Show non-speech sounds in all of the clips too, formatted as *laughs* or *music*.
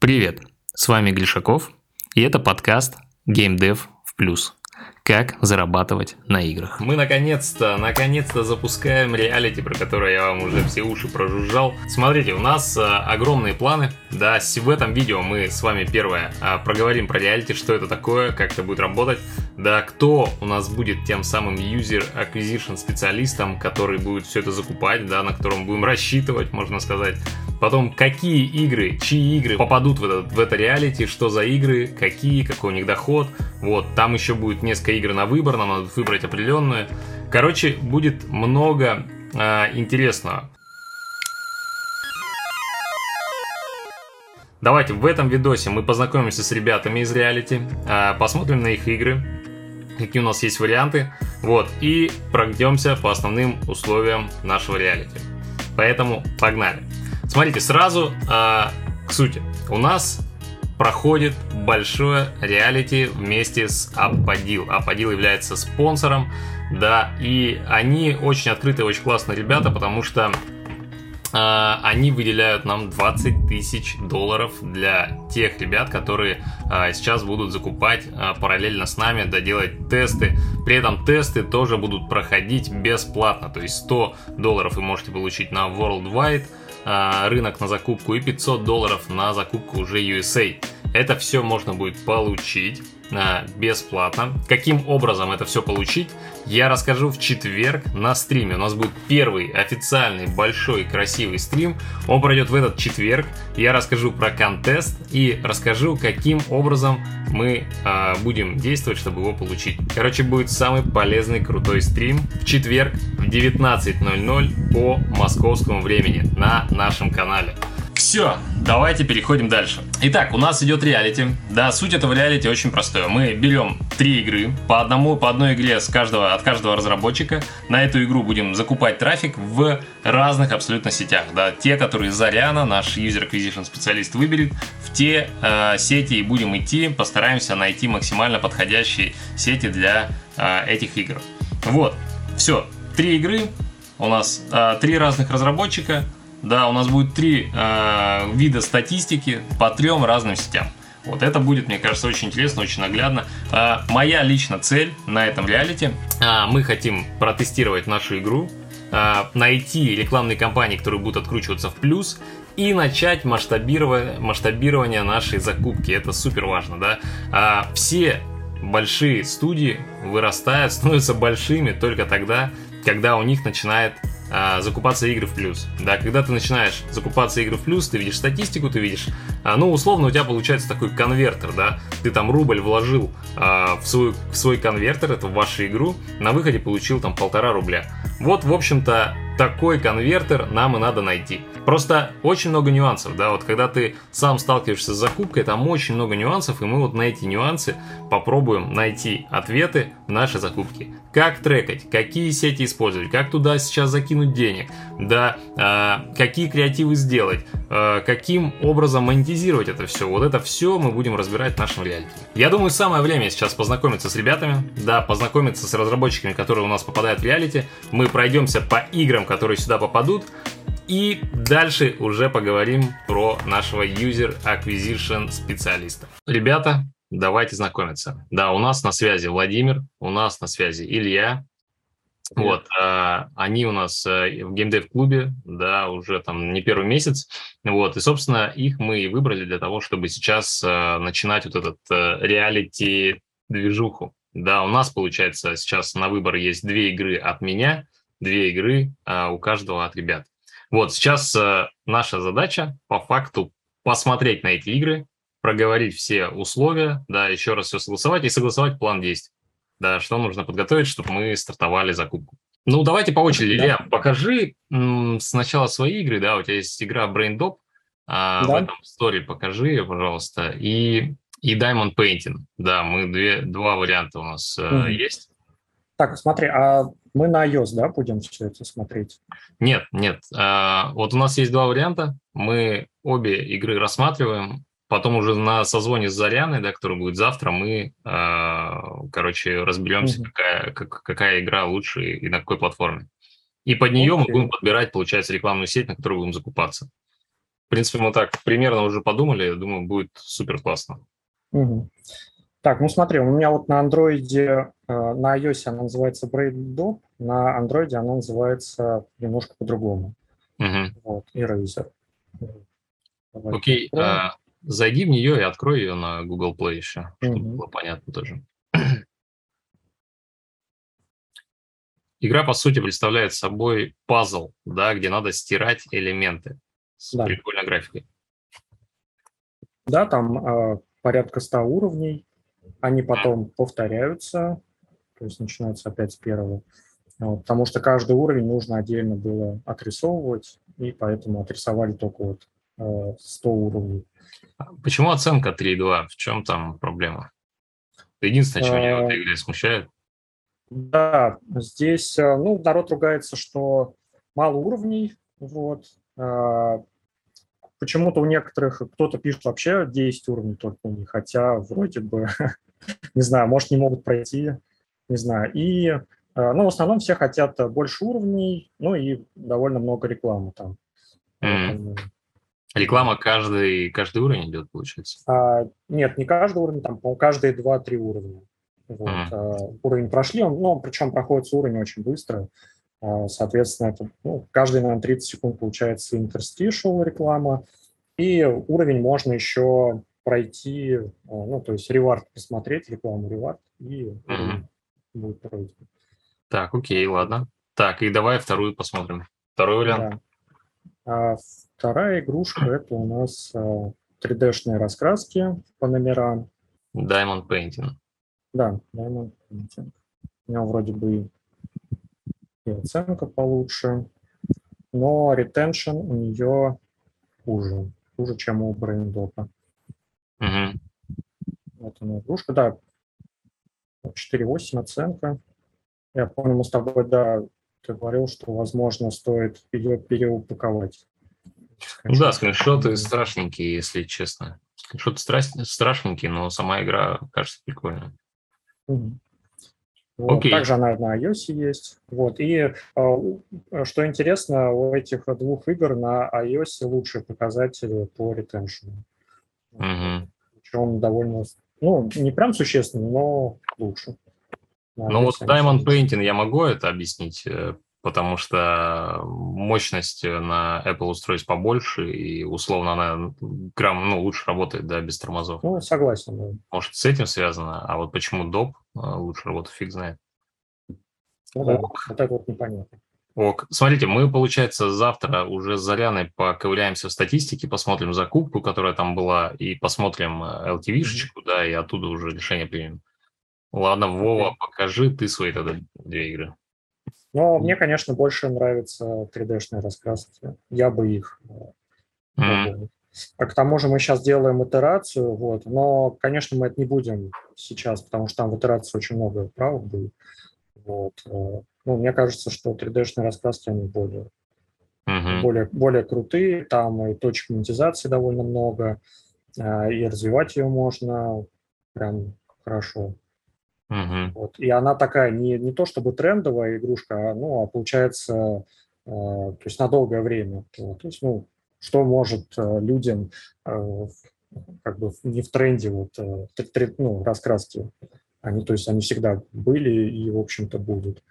Привет, с вами Глишаков, и это подкаст Game Dev в плюс. Как зарабатывать на играх. Мы наконец-то, наконец-то запускаем реалити, про которое я вам уже все уши прожужжал. Смотрите, у нас э, огромные планы. Да, в этом видео мы с вами первое э, проговорим про реалити, что это такое, как это будет работать. Да, кто у нас будет тем самым user acquisition специалистом, который будет все это закупать, да, на котором будем рассчитывать, можно сказать. Потом, какие игры, чьи игры попадут в это, в это реалити, что за игры, какие, какой у них доход. Вот, там еще будет несколько игр на выбор, нам надо выбрать определенную. Короче, будет много э, интересного. Давайте в этом видосе мы познакомимся с ребятами из реалити, э, посмотрим на их игры, какие у нас есть варианты, вот, и пройдемся по основным условиям нашего реалити. Поэтому погнали. Смотрите, сразу э, к сути. У нас проходит большое реалити вместе с Аппадил. Аппадил является спонсором, да, и они очень открытые, очень классные ребята, потому что Uh, они выделяют нам 20 тысяч долларов для тех ребят, которые uh, сейчас будут закупать uh, параллельно с нами, да, делать тесты. При этом тесты тоже будут проходить бесплатно, то есть 100 долларов вы можете получить на Worldwide, а, рынок на закупку и 500 долларов на закупку уже USA. Это все можно будет получить а, бесплатно. Каким образом это все получить, я расскажу в четверг на стриме. У нас будет первый официальный большой красивый стрим. Он пройдет в этот четверг. Я расскажу про контест и расскажу, каким образом мы э, будем действовать, чтобы его получить. Короче, будет самый полезный крутой стрим в четверг 19.00 по московскому времени на нашем канале. Все, давайте переходим дальше. Итак, у нас идет реалити. Да, суть этого реалити очень простая. Мы берем три игры, по одному, по одной игре с каждого, от каждого разработчика. На эту игру будем закупать трафик в разных абсолютно сетях. Да, те, которые Заряна, наш user acquisition специалист выберет, в те э, сети и будем идти, постараемся найти максимально подходящие сети для э, этих игр. Вот, все, три игры, у нас э, три разных разработчика, да, у нас будет три э, вида статистики по трем разным сетям. Вот это будет, мне кажется, очень интересно, очень наглядно. А, моя лично цель на этом реалити, а, мы хотим протестировать нашу игру, а, найти рекламные кампании, которые будут откручиваться в плюс, и начать масштабирование, масштабирование нашей закупки. Это супер важно, да. А, все большие студии вырастают, *laughs* становятся большими только тогда, когда у них начинает а, закупаться игры в плюс. Да, когда ты начинаешь закупаться игры в плюс, ты видишь статистику, ты видишь, а, ну, условно, у тебя получается такой конвертер, да, ты там рубль вложил а, в, свой, в свой конвертер, это в вашу игру, на выходе получил там полтора рубля. Вот, в общем-то, такой конвертер нам и надо найти. Просто очень много нюансов, да, вот когда ты сам сталкиваешься с закупкой, там очень много нюансов, и мы вот на эти нюансы попробуем найти ответы в нашей закупке. Как трекать, какие сети использовать, как туда сейчас закинуть денег, да, э, какие креативы сделать, э, каким образом монетизировать это все. Вот это все мы будем разбирать в нашем реалити. Я думаю, самое время сейчас познакомиться с ребятами, да, познакомиться с разработчиками, которые у нас попадают в реалити. Мы пройдемся по играм, которые сюда попадут, и дальше уже поговорим про нашего User Acquisition специалиста. Ребята, давайте знакомиться. Да, у нас на связи Владимир, у нас на связи Илья. Привет. Вот, э, они у нас э, в геймдев-клубе, да, уже там не первый месяц. Вот, и, собственно, их мы и выбрали для того, чтобы сейчас э, начинать вот этот э, реалити-движуху. Да, у нас, получается, сейчас на выбор есть две игры от меня, две игры э, у каждого от ребят. Вот сейчас э, наша задача по факту посмотреть на эти игры, проговорить все условия, да, еще раз все согласовать и согласовать план действий. Да, что нужно подготовить, чтобы мы стартовали закупку. Ну, давайте по очереди. Да. Илья, покажи сначала свои игры, да, у тебя есть игра Brain Dop, а, да. в этом сторе покажи ее, пожалуйста, и, и Diamond Painting. Да, мы две, два варианта у нас угу. есть. Так, смотри, а мы на iOS, да, будем все это смотреть? Нет, нет. А, вот у нас есть два варианта. Мы обе игры рассматриваем. Потом уже на созвоне с Заряной, да, который будет завтра, мы, а, короче, разберемся, угу. какая, как, какая игра лучше и на какой платформе. И под нее okay. мы будем подбирать, получается, рекламную сеть, на которую будем закупаться. принципе, мы так примерно уже подумали, думаю, будет супер классно. Угу. Так, ну смотри, у меня вот на андроиде, э, на iOS она называется BrainDop, на андроиде она называется немножко по-другому. Угу. Вот, Eraser. Давай Окей, а, зайди в нее и открой ее на Google Play еще, чтобы угу. было понятно тоже. *clears throat* Игра, по сути, представляет собой пазл, да, где надо стирать элементы с да. прикольной графикой. Да, там э, порядка 100 уровней, они потом повторяются, то есть начинаются опять с первого. Вот, потому что каждый уровень нужно отдельно было отрисовывать, и поэтому отрисовали только вот э, 100 уровней. А почему оценка 3.2? В чем там проблема? Единственное, что меня в этой игре смущает. Да, здесь, э, ну, народ ругается, что мало уровней, вот. А, почему-то у некоторых кто-то пишет вообще 10 уровней только у них, хотя вроде бы, *laughs* не знаю, может, не могут пройти, не знаю. И, э, ну, в основном все хотят больше уровней, ну, и довольно много рекламы там. Mm. Реклама каждый, каждый уровень идет, получается? А, нет, не каждый уровень, там, каждые 2-3 уровня. Вот, mm. Уровень прошли, он, ну, причем проходится уровень очень быстро. А, соответственно, это, ну, каждые, наверное, 30 секунд получается interstitial реклама. И уровень можно еще пройти, а, ну, то есть ревард посмотреть, рекламу ревард, и mm-hmm. будет пройден. Так, окей, ладно. Так, и давай вторую посмотрим. Второй вариант. Да. А вторая игрушка – это у нас 3D-шные раскраски по номерам. Diamond Painting. Да, Diamond Painting. У него вроде бы и оценка получше, но retention у нее хуже, хуже, чем у брейндопа. Угу. Вот она игрушка, да, 4.8 оценка. Я помню, мы с тобой, да, ты говорил, что, возможно, стоит ее переупаковать. Ну да, скриншоты страшненькие, если честно. Скриншоты страшненькие, но сама игра кажется прикольная. Вот. Okay. Также она на iOS есть. Вот. И э, что интересно, у этих двух игр на iOS лучшие показатели по ретеншену. Mm-hmm. Причем довольно, ну, не прям существенно, но лучше. Ну вот Diamond Painting я могу это объяснить, э, потому что мощность на Apple устройств побольше, и условно она грамм, ну, лучше работает, да, без тормозов. Ну, согласен, да. Может, с этим связано, а вот почему доп а, лучше работает, фиг знает. Ну, да, Ок. вот это вот непонятно. Ок. Смотрите, мы, получается, завтра уже с Заряной поковыряемся в статистике, посмотрим закупку, которая там была, и посмотрим LTV-шечку, mm-hmm. да, и оттуда уже решение примем. Ладно, Вова, покажи ты свои тогда две игры. Но мне, конечно, больше нравятся 3D-шные раскраски. Я бы их mm. А к тому же мы сейчас делаем итерацию, вот, но, конечно, мы это не будем сейчас, потому что там в итерации очень много правок будет. Вот. Э, ну, мне кажется, что 3D-шные раскраски, они более, uh-huh. более, более крутые, там и точек монетизации довольно много, э, и развивать ее можно прям хорошо. Uh-huh. Вот. И она такая не, не то чтобы трендовая игрушка, а, ну, а получается, э, то есть на долгое время. Вот. То есть, ну, что может э, людям э, как бы не в тренде вот э, ну, раскраски. Они, то есть они всегда были и, в общем-то, будут.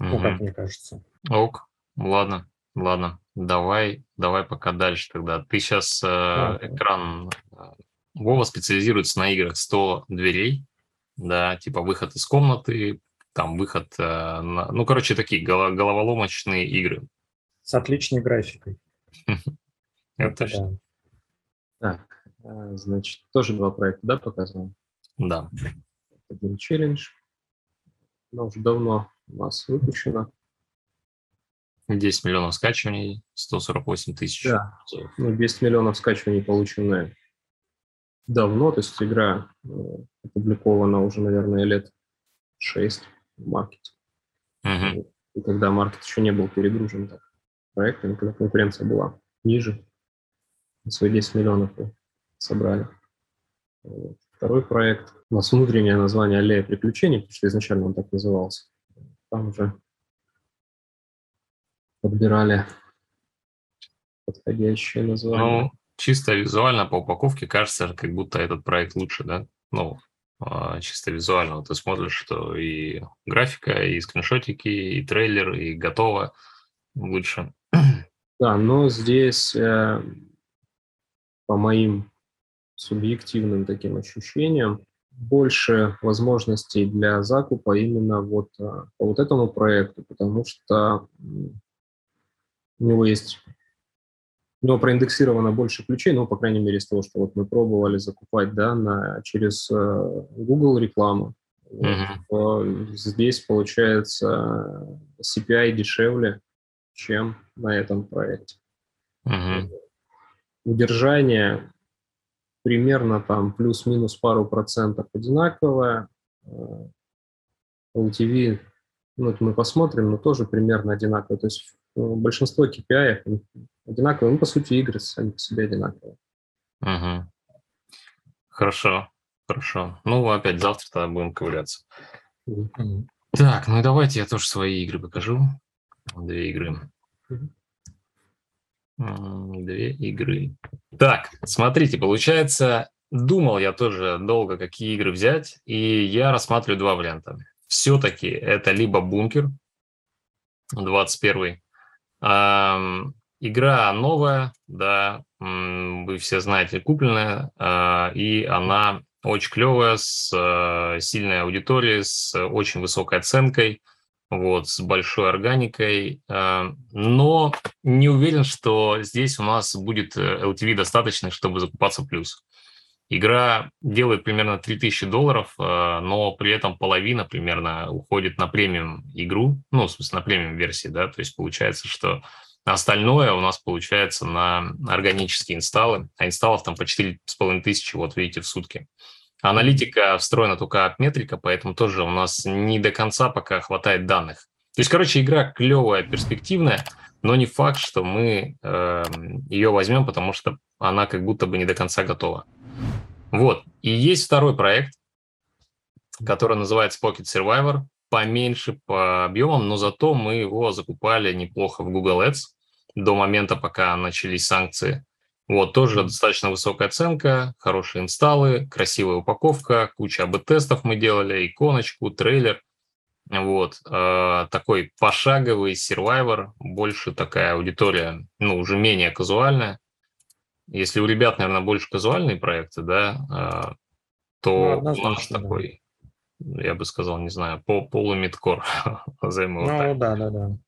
Угу. Ну, как мне кажется. Ок, ладно, ладно. Давай, давай пока дальше тогда. Ты сейчас э, экран... Вова специализируется на играх 100 дверей, да, типа выход из комнаты, там выход, э, на, ну, короче, такие головоломочные игры. С отличной графикой. *laughs* Это точно. Так, а, значит, тоже два проекта, да, показываем? Да. Один челлендж. Она уже давно у нас выпущена. 10 миллионов скачиваний, 148 тысяч. Да, ну, 10 миллионов скачиваний получены давно, то есть игра э, опубликована уже, наверное, лет 6 в маркете. Угу. И когда маркет еще не был перегружен так проектами, когда конкуренция была ниже, свои 10 миллионов собрали. Второй проект. У нас внутреннее название «Аллея приключений», потому что изначально он так назывался. Там уже подбирали подходящее название. чисто визуально по упаковке кажется, как будто этот проект лучше, да? Ну, чисто визуально. Вот ты смотришь, что и графика, и скриншотики, и трейлер, и готово лучше. Да, но здесь э, по моим субъективным таким ощущениям больше возможностей для закупа именно вот э, по вот этому проекту, потому что у него есть него проиндексировано больше ключей, ну, по крайней мере, из того, что вот мы пробовали закупать, да, на, через э, Google рекламу. Mm-hmm. здесь получается CPI дешевле, чем на этом проекте. Mm-hmm. Удержание примерно там плюс-минус пару процентов одинаковое. LTV, ну, это мы посмотрим, но тоже примерно одинаковое. То есть большинство KPI одинаковые. Ну, по сути, игры сами по себе одинаковые. Угу. Хорошо, хорошо. Ну, опять завтра тогда будем ковыряться. Угу. Так, ну и давайте я тоже свои игры покажу. Две игры. Две игры. Так, смотрите, получается, думал я тоже долго, какие игры взять, и я рассматриваю два варианта. Все-таки это либо бункер 21 Игра новая, да, вы все знаете, купленная, а, и она очень клевая, с а, сильной аудиторией, с очень высокой оценкой, вот, с большой органикой, а, но не уверен, что здесь у нас будет LTV достаточно, чтобы закупаться плюс. Игра делает примерно 3000 долларов, но при этом половина примерно уходит на премиум игру, ну, в смысле, на премиум версии, да, то есть получается, что Остальное у нас получается на органические инсталлы, а инсталлов там по 4,5 тысячи, вот видите, в сутки. Аналитика встроена только от метрика, поэтому тоже у нас не до конца пока хватает данных. То есть, короче, игра клевая, перспективная, но не факт, что мы э, ее возьмем, потому что она как будто бы не до конца готова. Вот. И есть второй проект, который называется Pocket Survivor, поменьше по объемам, но зато мы его закупали неплохо в Google Ads до момента, пока начались санкции. Вот, тоже достаточно высокая оценка, хорошие инсталлы, красивая упаковка, куча АБ-тестов мы делали, иконочку, трейлер. Вот, э, такой пошаговый сервайвер, больше такая аудитория, ну, уже менее казуальная. Если у ребят, наверное, больше казуальные проекты, да, э, то ну, у нас такой, я бы сказал, не знаю, полумидкор, *laughs* назовем его ну, да, да, да.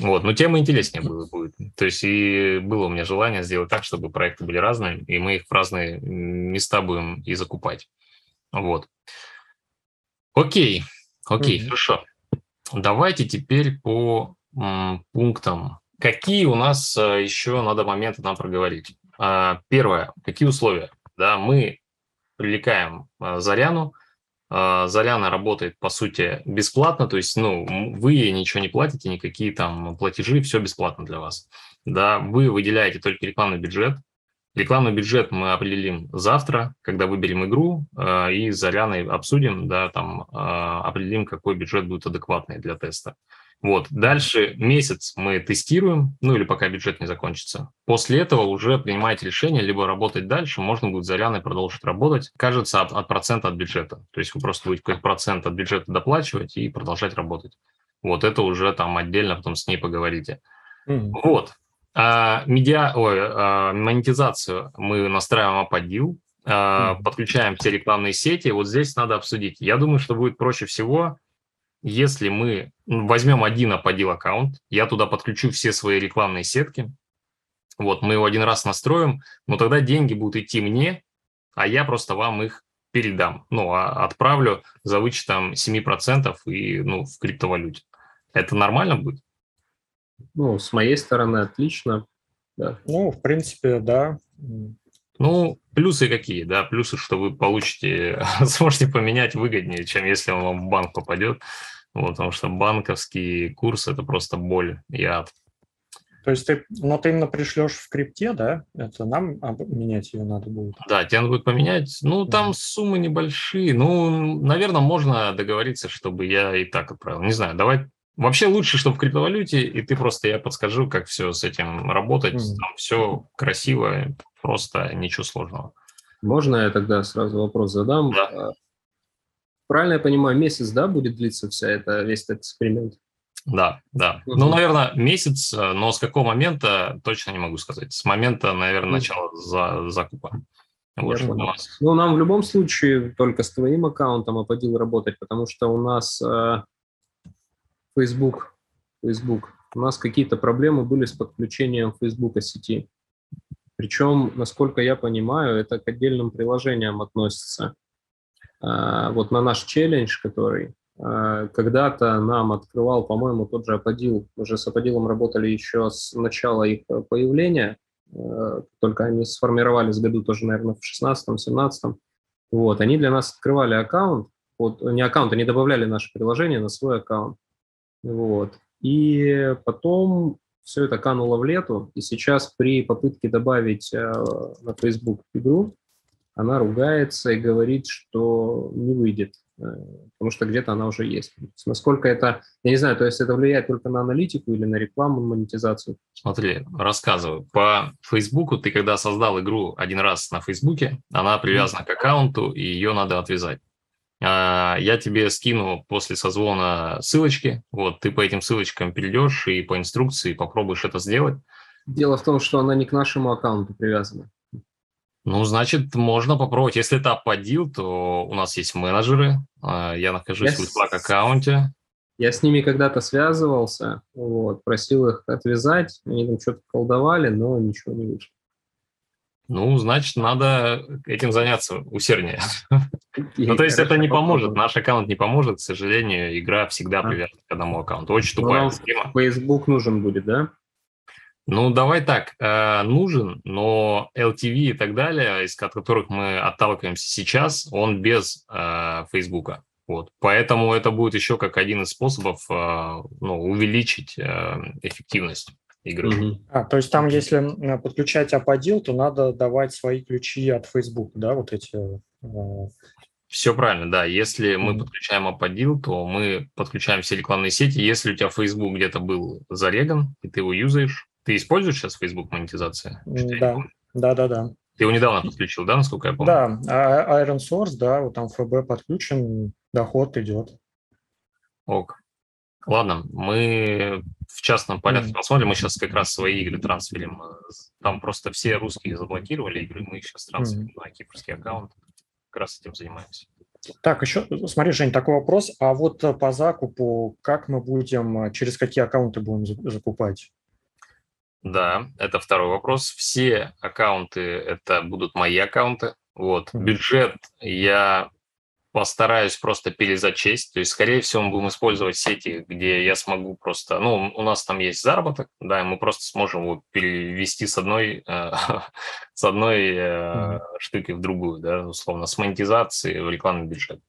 Вот, но тема интереснее было, будет. То есть и было у меня желание сделать так, чтобы проекты были разные, и мы их в разные места будем и закупать. Вот. Окей, окей, mm-hmm. хорошо. Давайте теперь по м, пунктам. Какие у нас а, еще надо моменты нам проговорить? А, первое, какие условия? Да, мы привлекаем а, Заряну, Заляна работает, по сути, бесплатно, то есть, ну, вы ей ничего не платите, никакие там платежи, все бесплатно для вас. Да, вы выделяете только рекламный бюджет. Рекламный бюджет мы определим завтра, когда выберем игру, а, и с Заляной обсудим, да, там а, определим, какой бюджет будет адекватный для теста. Вот. Дальше месяц мы тестируем, ну или пока бюджет не закончится. После этого уже принимаете решение, либо работать дальше, можно будет Заряной продолжить работать. Кажется, от, от процента от бюджета. То есть вы просто будете какой-то процент от бюджета доплачивать и продолжать работать. Вот это уже там отдельно потом с ней поговорите. Mm-hmm. Вот. А, медиа, ой, а, монетизацию мы настраиваем аподил, а, mm-hmm. подключаем все рекламные сети. Вот здесь надо обсудить. Я думаю, что будет проще всего если мы возьмем один аподил аккаунт, я туда подключу все свои рекламные сетки, вот, мы его один раз настроим, но тогда деньги будут идти мне, а я просто вам их передам, ну, а отправлю за вычетом 7% и, ну, в криптовалюте. Это нормально будет? Ну, с моей стороны, отлично. Да. Ну, в принципе, да. Ну, плюсы какие, да? Плюсы, что вы получите, *laughs* сможете поменять выгоднее, чем если он вам в банк попадет. Вот, потому что банковский курс – это просто боль и ад. То есть ты, но ты именно пришлешь в крипте, да? Это нам менять ее надо будет? Да, тебе надо будет поменять. Ну, там суммы небольшие. Ну, наверное, можно договориться, чтобы я и так отправил. Не знаю, давай Вообще лучше, чтобы в криптовалюте, и ты просто, я подскажу, как все с этим работать. Мгм. Там все красиво, просто ничего сложного. Можно я тогда сразу вопрос задам? Да. А, Правильно я понимаю, месяц, да, будет длиться вся эта, весь этот эксперимент? Да, да. Ну, наверное, месяц, э, но с какого момента, точно не могу сказать. С момента, наверное, начала за, закупа. Вот, у нас- Ну, нам в любом случае только с твоим аккаунтом Аподил работать, потому что у нас э, Facebook, Facebook, у нас какие-то проблемы были с подключением Facebook сети. Причем, насколько я понимаю, это к отдельным приложениям относится. А, вот на наш челлендж, который а, когда-то нам открывал, по-моему, тот же Аподил, уже с Аподилом работали еще с начала их э, появления, э, только они сформировались в году тоже, наверное, в 16-17. Вот, они для нас открывали аккаунт, вот, не аккаунт, они добавляли наше приложение на свой аккаунт. Вот. И потом все это кануло в лету, и сейчас при попытке добавить э, на Facebook игру, она ругается и говорит, что не выйдет, э, потому что где-то она уже есть. Есть насколько это, я не знаю, то есть это влияет только на аналитику или на рекламу, монетизацию? Смотри, рассказываю. По Фейсбуку ты когда создал игру один раз на Фейсбуке, она привязана к аккаунту, и ее надо отвязать. А, Я тебе скину после созвона ссылочки. Вот, ты по этим ссылочкам перейдешь и по инструкции попробуешь это сделать. Дело в том, что она не к нашему аккаунту привязана. Ну, значит, можно попробовать. Если это подил, то у нас есть менеджеры. А, Я нахожусь Я в Slack аккаунте. Я с ними когда-то связывался, вот, просил их отвязать, они там что-то колдовали, но ничего не вышло. Ну, значит, надо этим заняться усерднее. *laughs* Ну, то есть это не поможет, наш аккаунт не поможет, к сожалению, игра всегда привязана к одному аккаунту. Очень Ну, тупая схема. Facebook нужен будет, да? Ну, давай так, э, нужен, но LTV и так далее, из от которых мы отталкиваемся сейчас, он без э, Фейсбука. Вот. Поэтому это будет еще как один из способов э, ну, увеличить э, эффективность игры. Мгм. А, то есть там, если подключать Аподил, то надо давать свои ключи от Facebook, да, вот эти. э, Все правильно, да. Если мы Мгм. подключаем Аподил, то мы подключаем все рекламные сети. Если у тебя Facebook где-то был зареган, и ты его юзаешь, ты используешь сейчас Facebook монетизация? Да, да, да, да. Ты его недавно подключил, да, насколько я помню? Да, а Iron Source, да, вот там ФБ подключен, доход идет. Ок. Ладно, мы в частном порядке посмотрим. Мы сейчас как раз свои игры трансферим. Там просто все русские заблокировали игры, мы сейчас трансферим на кипрский аккаунт. Как раз этим занимаемся. Так, еще, смотри, Жень, такой вопрос. А вот э, по закупу, как мы будем, э, через какие аккаунты будем за- закупать? Да, это второй вопрос. Все аккаунты это будут мои аккаунты. Вот. Мгм. Бюджет я постараюсь просто перезачесть. То есть, скорее всего, мы будем использовать сети, где я смогу просто... Ну, у нас там есть заработок, да, и мы просто сможем его перевести с одной, э, *laughs* с одной э, штуки в другую, да, условно, с монетизации в рекламный бюджет.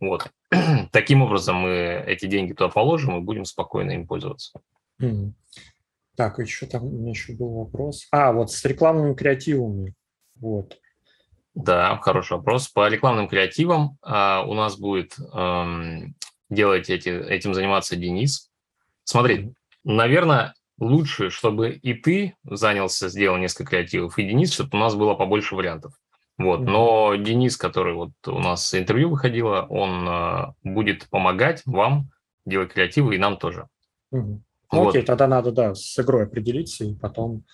Вот. *clears throat* Таким образом мы эти деньги туда положим и будем спокойно им пользоваться. Мгм. Так, еще там у меня еще был вопрос. А, вот с рекламными креативами. Вот. Да, хороший вопрос. По рекламным креативам а, у нас будет эм, делать эти, этим заниматься Денис. Смотри, наверное, лучше, чтобы и ты занялся, сделал несколько креативов, и Денис, чтобы у нас было побольше вариантов. Вот. Но Денис, который вот у нас интервью выходило, он э, будет помогать вам делать креативы, и нам тоже. Ну, Вот. окей, тогда надо, да, с игрой определиться и потом...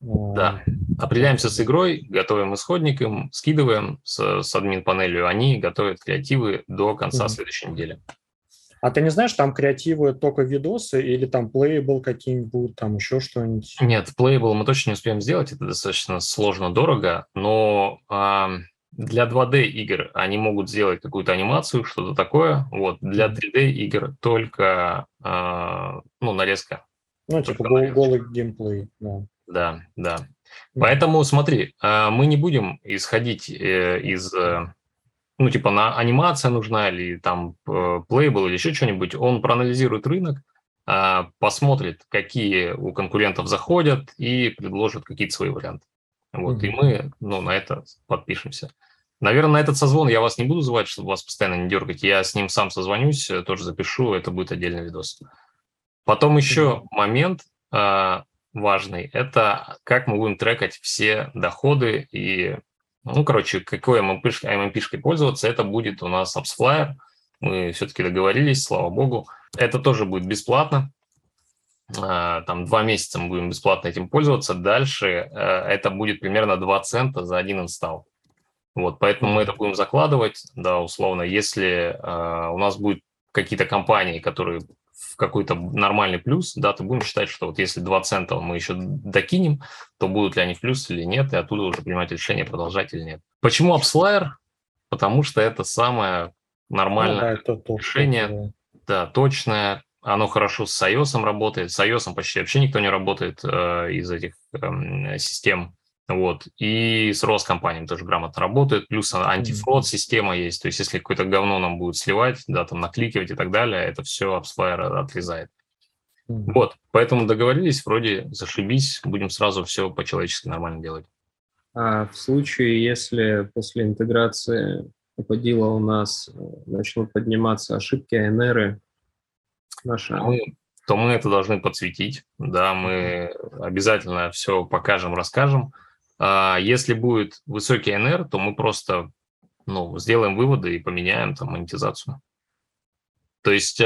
э, Да. Определяемся с игрой, готовим исходник им, скидываем с, с админ-панелью, они готовят креативы до конца Мгм. следующей недели. А ты не знаешь, там креативы только видосы или там плейбл какие-нибудь, там еще что-нибудь? Нет, Playable мы точно не успеем сделать, это достаточно сложно, дорого, но ам, для 2D игр они могут сделать какую-то анимацию, что-то такое. Вот для 3D игр только а, ну, нарезка. Ну, типа гол- голый геймплей, да. Да, да. Поэтому смотри, а, мы не будем исходить э, из, э, ну, типа, на анимация нужна или там э, Playable или еще что-нибудь. Он проанализирует рынок, а, посмотрит, какие у конкурентов заходят и предложит какие-то свои варианты. Вот, и Мгм. мы, ну, на это подпишемся. Наверное, на этот созвон я вас не буду звать, чтобы вас постоянно не дергать. Я с ним сам созвонюсь, тоже запишу, это будет отдельный видос. Потом еще момент э, важный, это как мы будем трекать все доходы и, ну, короче, какой MMP-шкой пользоваться, это будет у нас AppsFlyer. Мы все-таки договорились, слава богу. Это тоже будет бесплатно. Э, там два месяца мы будем бесплатно этим пользоваться. Дальше э, это будет примерно 2 цента за один инсталл. Вот, поэтому мы это будем закладывать, да, условно, если э, у нас будут какие-то компании, которые в какой-то нормальный плюс, да, то будем считать, что вот если 2 цента мы еще докинем, то будут ли они в плюс или нет, и оттуда уже принимать решение, продолжать или нет. Почему AppsFlyer? Потому что это самое нормальное ну, да, это решение, да. да, точное, оно хорошо с iOS работает, с iOS почти вообще никто не работает э, из этих э, систем, вот. И с Роскомпанией тоже грамотно работают. Плюс антифрод система есть. То есть, если какое-то говно нам будет сливать, да, там накликивать и так далее, это все AppsFlyer отрезает. Вот. Поэтому договорились, вроде зашибись, будем сразу все по-человечески нормально делать. А в случае, если после интеграции Аподила у нас э, начнут подниматься ошибки АНР, наши... Мы, то мы это должны подсветить. Да, мы обязательно все покажем, расскажем. А если будет высокий НР, то мы просто ну, сделаем выводы и поменяем там монетизацию. То есть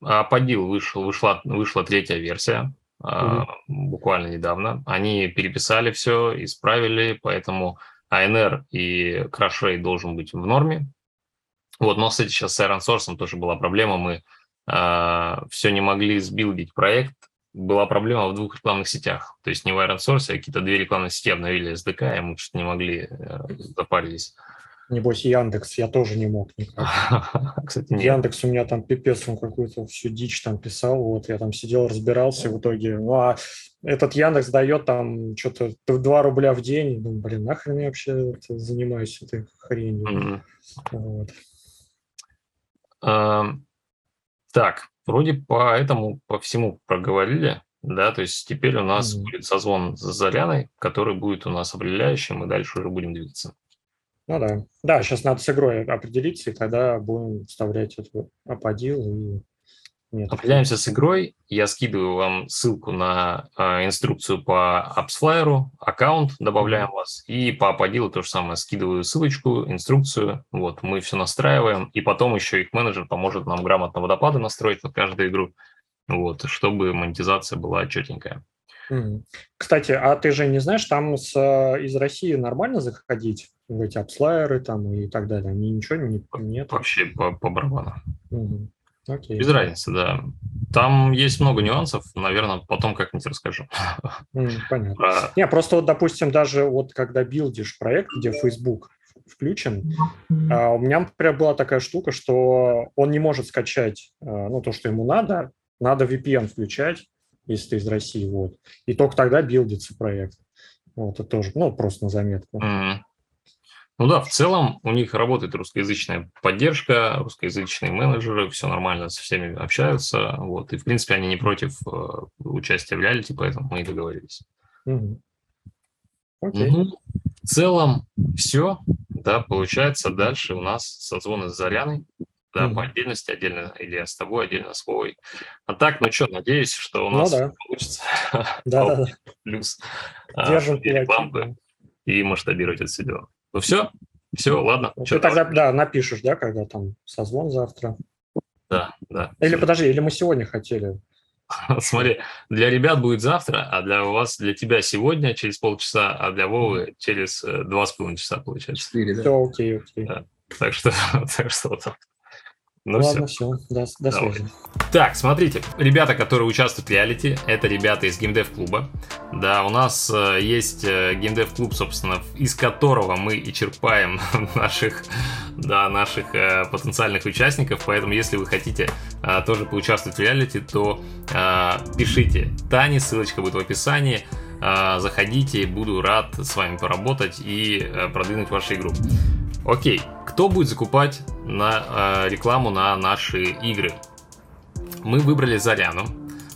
Аподил вышел, вышла, вышла третья версия mm-hmm. буквально недавно. Они переписали все, исправили, поэтому ANR и Rate должен быть в норме. Вот, но, кстати, сейчас с Iron Source тоже была проблема. Мы э, все не могли сбилдить проект была проблема в двух рекламных сетях. То есть не в Iron Source, а какие-то две рекламные сети обновили SDK, и мы что-то не могли, э, запарились. Небось, Яндекс, я тоже не мог никак. *laughs* Кстати, нет. Яндекс у меня там пипец, он какую-то всю дичь там писал, вот я там сидел, разбирался в итоге. Ну, а этот Яндекс дает там что-то 2 рубля в день. Ну, блин, нахрен я вообще занимаюсь этой хренью. Mm-hmm. Вот. Uh, так, Вроде по этому, по всему проговорили, да, то есть теперь у нас mm-hmm. будет созвон с Заряной, который будет у нас определяющим, и дальше уже будем двигаться. Ну да. Да, сейчас надо с игрой определиться, и тогда будем вставлять эту аподил и нет. Определяемся с игрой. Я скидываю вам ссылку на э, инструкцию по AppsFlyer, аккаунт, добавляем вас, и по Apodil то же самое. Скидываю ссылочку, инструкцию. Вот, мы все настраиваем, и потом еще их менеджер поможет нам грамотно водопады настроить под каждую игру, вот, чтобы монетизация была четенькая. Кстати, а ты же не знаешь, там с, из России нормально заходить в эти апслайеры там и так далее? Они ничего не, нет? Вообще по, по барабану. Угу. Окей. Без разницы, да. Там есть много нюансов, наверное, потом как-нибудь расскажу. понятно. Про... Не, просто вот, допустим, даже вот когда билдишь проект, где Facebook включен, а, у меня, например, была такая штука, что он не может скачать а, ну, то, что ему надо, надо VPN включать, если ты из России, вот. И только тогда билдится проект. Вот, это тоже, ну, просто на заметку. Mm-hmm. Ну да, в целом у них работает русскоязычная поддержка, русскоязычные менеджеры, все нормально, со всеми общаются, вот, и в принципе они не против э, участия в реалити, поэтому мы и договорились. Угу. Okay. Угу. В целом все, да, получается дальше у нас созвоны с Заряной, да, mm по отдельности, отдельно или с тобой, отдельно с Вовой. А так, ну что, надеюсь, что у ну нас ну, да. получится. Да, да, *laughs* Плюс а, Держим рекламы и масштабировать это все дело. Ну все, все, ладно. Ты что тогда, да, напишешь, да, когда там созвон завтра. Да, да. Или все. подожди, или мы сегодня хотели? *laughs* Смотри, для ребят будет завтра, а для вас, для тебя сегодня через полчаса, а для Вовы через э, два с половиной часа получается. Четыре, да? Все, окей, окей. Да. Так что, *laughs* так что вот так. Ну Ладно, все, все. до, до связи. Так, смотрите, ребята, которые участвуют в реалити, это ребята из геймдев клуба. Да, у нас э, есть э, геймдев клуб, собственно, из которого мы и черпаем *laughs* наших, да, наших э, потенциальных участников. Поэтому, если вы хотите тоже поучаствовать в реалити, то пишите Тане, ссылочка будет в описании. Заходите, буду рад с вами поработать и продвинуть вашу игру. Окей, кто будет закупать на э, рекламу на наши игры? Мы выбрали Заряну.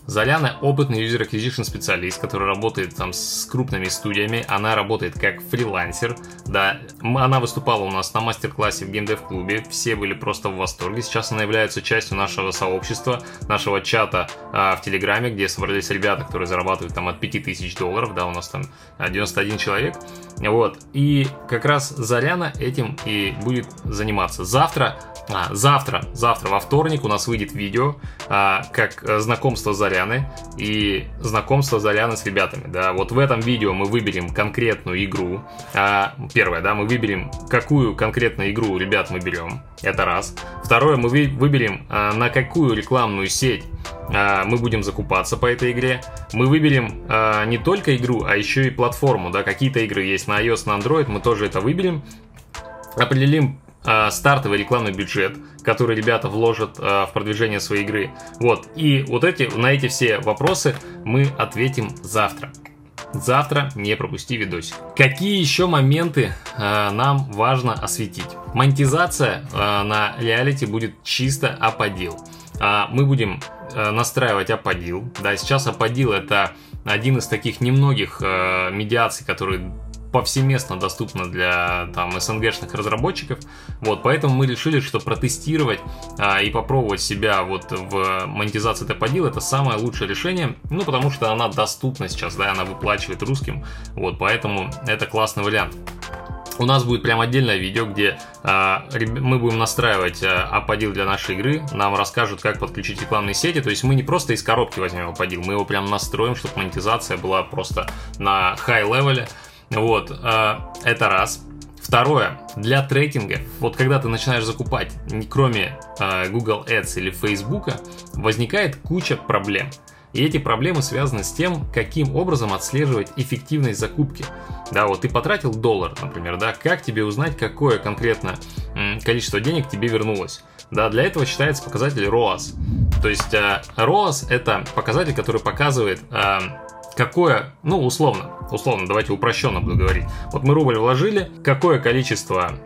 Заряна опытный user acquisition специалист, который работает там с крупными студиями. Она работает как фрилансер. Да, она выступала у нас на мастер-классе в геймдев-клубе. Все были просто в восторге. Сейчас она является частью нашего сообщества, нашего чата а, в Телеграме, где собрались ребята, которые зарабатывают там от 5000 долларов. Да, у нас там 91 человек. Вот. И как раз Заряна этим и будет заниматься. Завтра а, завтра, завтра во вторник у нас выйдет видео, а, как э, знакомство Заряны и знакомство Заряны с ребятами. Да, вот в этом видео мы выберем конкретную игру. А, первое, да, мы выберем, какую конкретную игру ребят мы берем. Это раз. Второе, мы выберем, а, на какую рекламную сеть а, мы будем закупаться по этой игре. Мы выберем а, не только игру, а еще и платформу. Да, какие-то игры есть на iOS, на Android, мы тоже это выберем определим стартовый рекламный бюджет, который ребята вложат э, в продвижение своей игры. Вот, и вот эти, на эти все вопросы мы ответим завтра. Завтра не пропусти видосик. Какие еще моменты э, нам важно осветить? Монетизация э, на реалити будет чисто аподил. Э, мы будем э, настраивать аподил. Да, сейчас аподил это один из таких немногих э, медиаций, которые повсеместно доступна для там СНГшных разработчиков. Вот, поэтому мы решили, что протестировать а, и попробовать себя вот в монетизации Топодил это самое лучшее решение, ну, потому что она доступна сейчас, да, она выплачивает русским, вот, поэтому это классный вариант. У нас будет прям отдельное видео, где э, мы будем настраивать э, для нашей игры. Нам расскажут, как подключить рекламные сети. То есть мы не просто из коробки возьмем аподил, мы его прям настроим, чтобы монетизация была просто на high левеле. Вот, э, это раз. Второе, для трекинга, вот когда ты начинаешь закупать, кроме э, Google Ads или Facebook, возникает куча проблем. И эти проблемы связаны с тем, каким образом отслеживать эффективность закупки. Да, вот ты потратил доллар, например, да, как тебе узнать, какое конкретно количество денег тебе вернулось? Да, для этого считается показатель ROAS. То есть э, ROAS это показатель, который показывает э, какое, ну, условно, условно, давайте упрощенно буду говорить. Вот мы рубль вложили, какое количество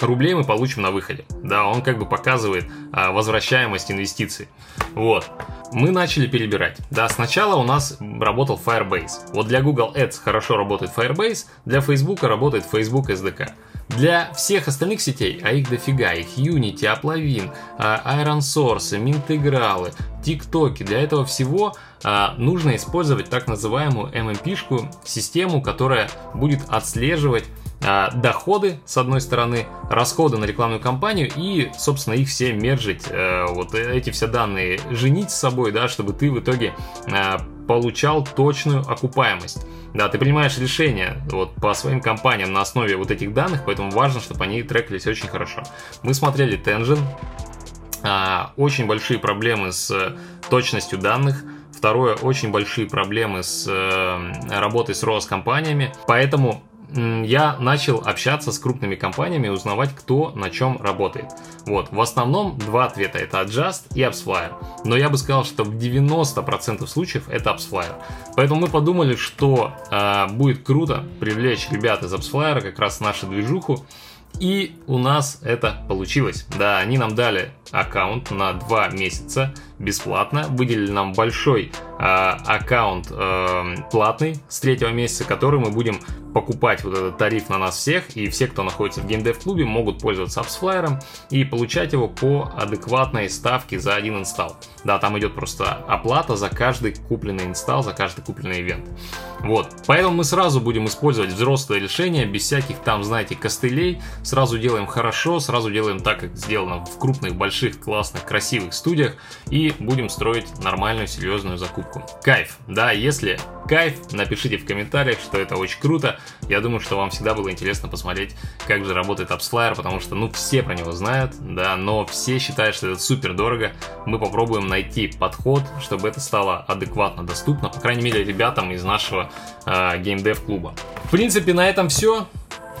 рублей мы получим на выходе. Да, он как бы показывает а, возвращаемость инвестиций. Вот. Мы начали перебирать. Да, сначала у нас работал Firebase. Вот для Google Ads хорошо работает Firebase, для Facebook работает Facebook SDK. Для всех остальных сетей, а их дофига, их Unity, Applavin, а, Iron Source, Mintegral, TikTok, для этого всего а, нужно использовать так называемую MMP-шку, систему, которая будет отслеживать а, доходы, с одной стороны, расходы на рекламную кампанию и, собственно, их все мержить, э, вот эти все данные женить с собой, да, чтобы ты в итоге э, получал точную окупаемость. Да, ты принимаешь решение вот по своим компаниям на основе вот этих данных, поэтому важно, чтобы они трекались очень хорошо. Мы смотрели Tension, а, очень большие проблемы с точностью данных, Второе, очень большие проблемы с э, работой с ROAS-компаниями. Поэтому я начал общаться с крупными компаниями узнавать, кто на чем работает. Вот, в основном два ответа, это Adjust и AppsFlyer. Но я бы сказал, что в 90% случаев это AppsFlyer. Поэтому мы подумали, что э, будет круто привлечь ребят из AppsFlyer, как раз нашу движуху, и у нас это получилось. Да, они нам дали аккаунт на 2 месяца бесплатно, выделили нам большой э, аккаунт э, платный с третьего месяца, который мы будем покупать вот этот тариф на нас всех, и все, кто находится в геймдев клубе, могут пользоваться AppsFlyer и получать его по адекватной ставке за один инсталл. Да, там идет просто оплата за каждый купленный инсталл, за каждый купленный ивент. Вот, поэтому мы сразу будем использовать взрослые решения, без всяких там, знаете, костылей, сразу делаем хорошо, сразу делаем так, как сделано в крупных, больших, классных, красивых студиях, и будем строить нормальную, серьезную закупку. Кайф, да, если кайф, напишите в комментариях, что это очень круто, я думаю, что вам всегда было интересно посмотреть, как же работает AppsFlyer, потому что, ну, все про него знают, да, но все считают, что это супер дорого, мы попробуем найти подход, чтобы это стало адекватно доступно, по крайней мере, ребятам из нашего э, геймдев клуба. В принципе, на этом все.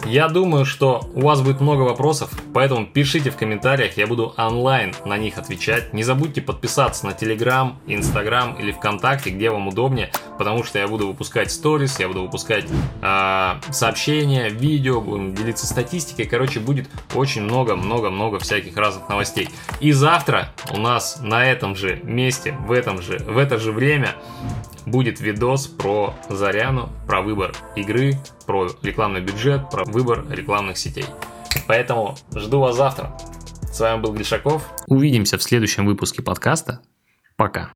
Я думаю, что у вас будет много вопросов, поэтому пишите в комментариях, я буду онлайн на них отвечать. Не забудьте подписаться на Telegram, Instagram или ВКонтакте, где вам удобнее, потому что я буду выпускать сторис, я буду выпускать э, сообщения, видео, будем делиться статистикой. Короче, будет очень много-много-много всяких разных новостей. И завтра у нас на этом же месте, в этом же, в это же время будет видос про Заряну, про выбор игры, про рекламный бюджет, про выбор рекламных сетей. Поэтому жду вас завтра. С вами был Гришаков. Увидимся в следующем выпуске подкаста. Пока.